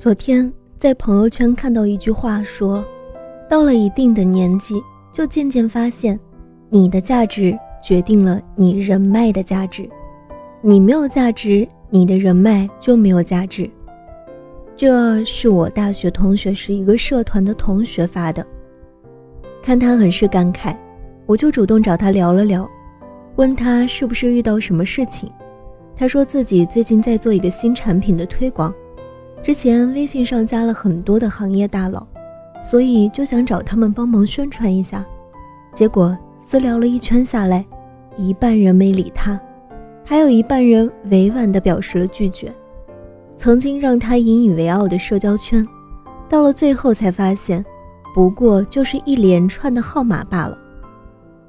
昨天在朋友圈看到一句话说：“到了一定的年纪，就渐渐发现，你的价值决定了你人脉的价值。你没有价值，你的人脉就没有价值。”这是我大学同学是一个社团的同学发的，看他很是感慨，我就主动找他聊了聊，问他是不是遇到什么事情。他说自己最近在做一个新产品的推广。之前微信上加了很多的行业大佬，所以就想找他们帮忙宣传一下。结果私聊了一圈下来，一半人没理他，还有一半人委婉地表示了拒绝。曾经让他引以为傲的社交圈，到了最后才发现，不过就是一连串的号码罢了。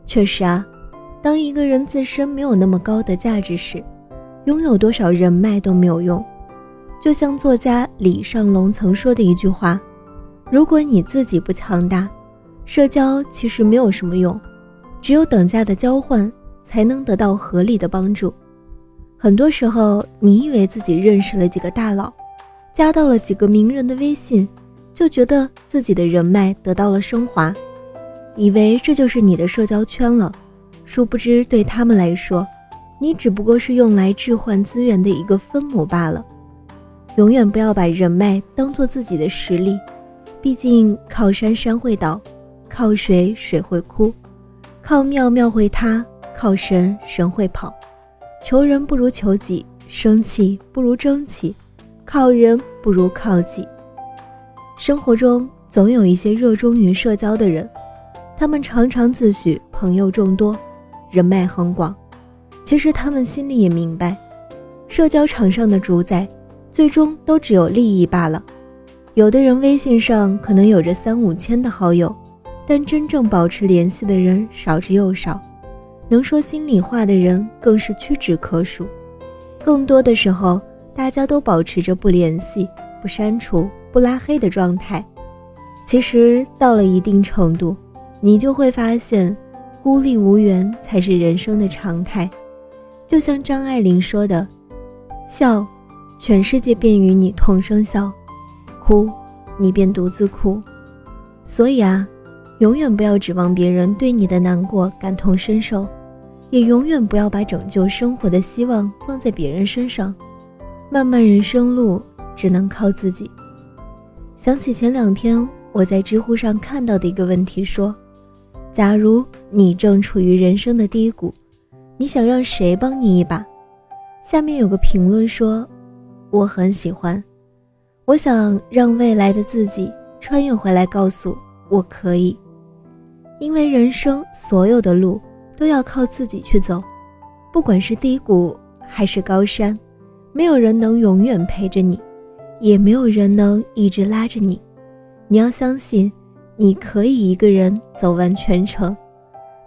确实啊，当一个人自身没有那么高的价值时，拥有多少人脉都没有用。就像作家李尚龙曾说的一句话：“如果你自己不强大，社交其实没有什么用。只有等价的交换，才能得到合理的帮助。很多时候，你以为自己认识了几个大佬，加到了几个名人的微信，就觉得自己的人脉得到了升华，以为这就是你的社交圈了。殊不知，对他们来说，你只不过是用来置换资源的一个分母罢了。”永远不要把人脉当做自己的实力，毕竟靠山山会倒，靠水水会枯，靠庙庙会塌，靠神神会跑。求人不如求己，生气不如争气，靠人不如靠己。生活中总有一些热衷于社交的人，他们常常自诩朋友众多，人脉很广，其实他们心里也明白，社交场上的主宰。最终都只有利益罢了。有的人微信上可能有着三五千的好友，但真正保持联系的人少之又少，能说心里话的人更是屈指可数。更多的时候，大家都保持着不联系、不删除、不拉黑的状态。其实到了一定程度，你就会发现，孤立无援才是人生的常态。就像张爱玲说的：“笑。”全世界便与你同声笑，哭，你便独自哭。所以啊，永远不要指望别人对你的难过感同身受，也永远不要把拯救生活的希望放在别人身上。漫漫人生路，只能靠自己。想起前两天我在知乎上看到的一个问题，说：假如你正处于人生的低谷，你想让谁帮你一把？下面有个评论说。我很喜欢，我想让未来的自己穿越回来，告诉我可以，因为人生所有的路都要靠自己去走，不管是低谷还是高山，没有人能永远陪着你，也没有人能一直拉着你。你要相信，你可以一个人走完全程。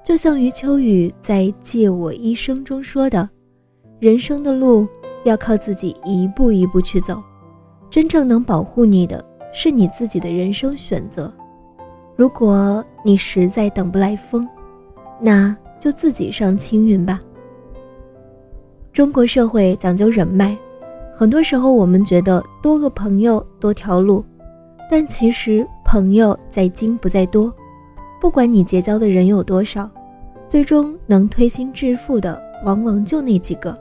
就像余秋雨在《借我一生》中说的：“人生的路。”要靠自己一步一步去走，真正能保护你的是你自己的人生选择。如果你实在等不来风，那就自己上青云吧。中国社会讲究人脉，很多时候我们觉得多个朋友多条路，但其实朋友在精不在多。不管你结交的人有多少，最终能推心置腹的，往往就那几个。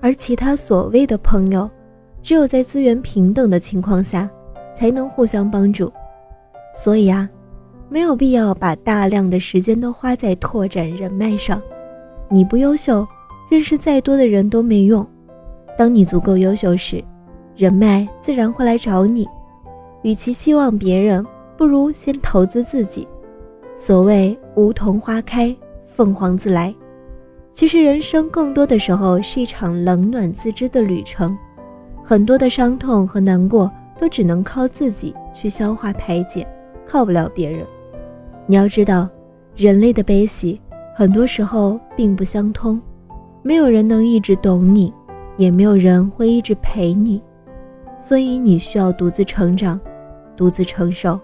而其他所谓的朋友，只有在资源平等的情况下，才能互相帮助。所以啊，没有必要把大量的时间都花在拓展人脉上。你不优秀，认识再多的人都没用。当你足够优秀时，人脉自然会来找你。与其期望别人，不如先投资自己。所谓梧桐花开，凤凰自来。其实人生更多的时候是一场冷暖自知的旅程，很多的伤痛和难过都只能靠自己去消化排解，靠不了别人。你要知道，人类的悲喜很多时候并不相通，没有人能一直懂你，也没有人会一直陪你，所以你需要独自成长，独自承受。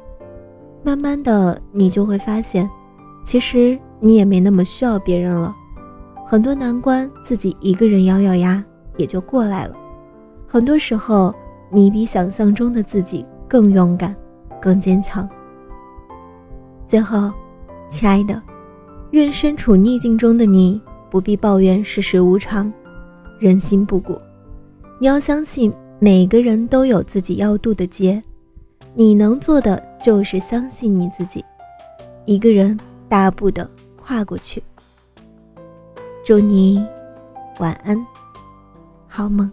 慢慢的，你就会发现，其实你也没那么需要别人了。很多难关自己一个人咬咬牙也就过来了。很多时候，你比想象中的自己更勇敢，更坚强。最后，亲爱的，愿身处逆境中的你不必抱怨世事无常，人心不古。你要相信，每个人都有自己要渡的劫。你能做的就是相信你自己，一个人大步的跨过去。祝你晚安，好梦。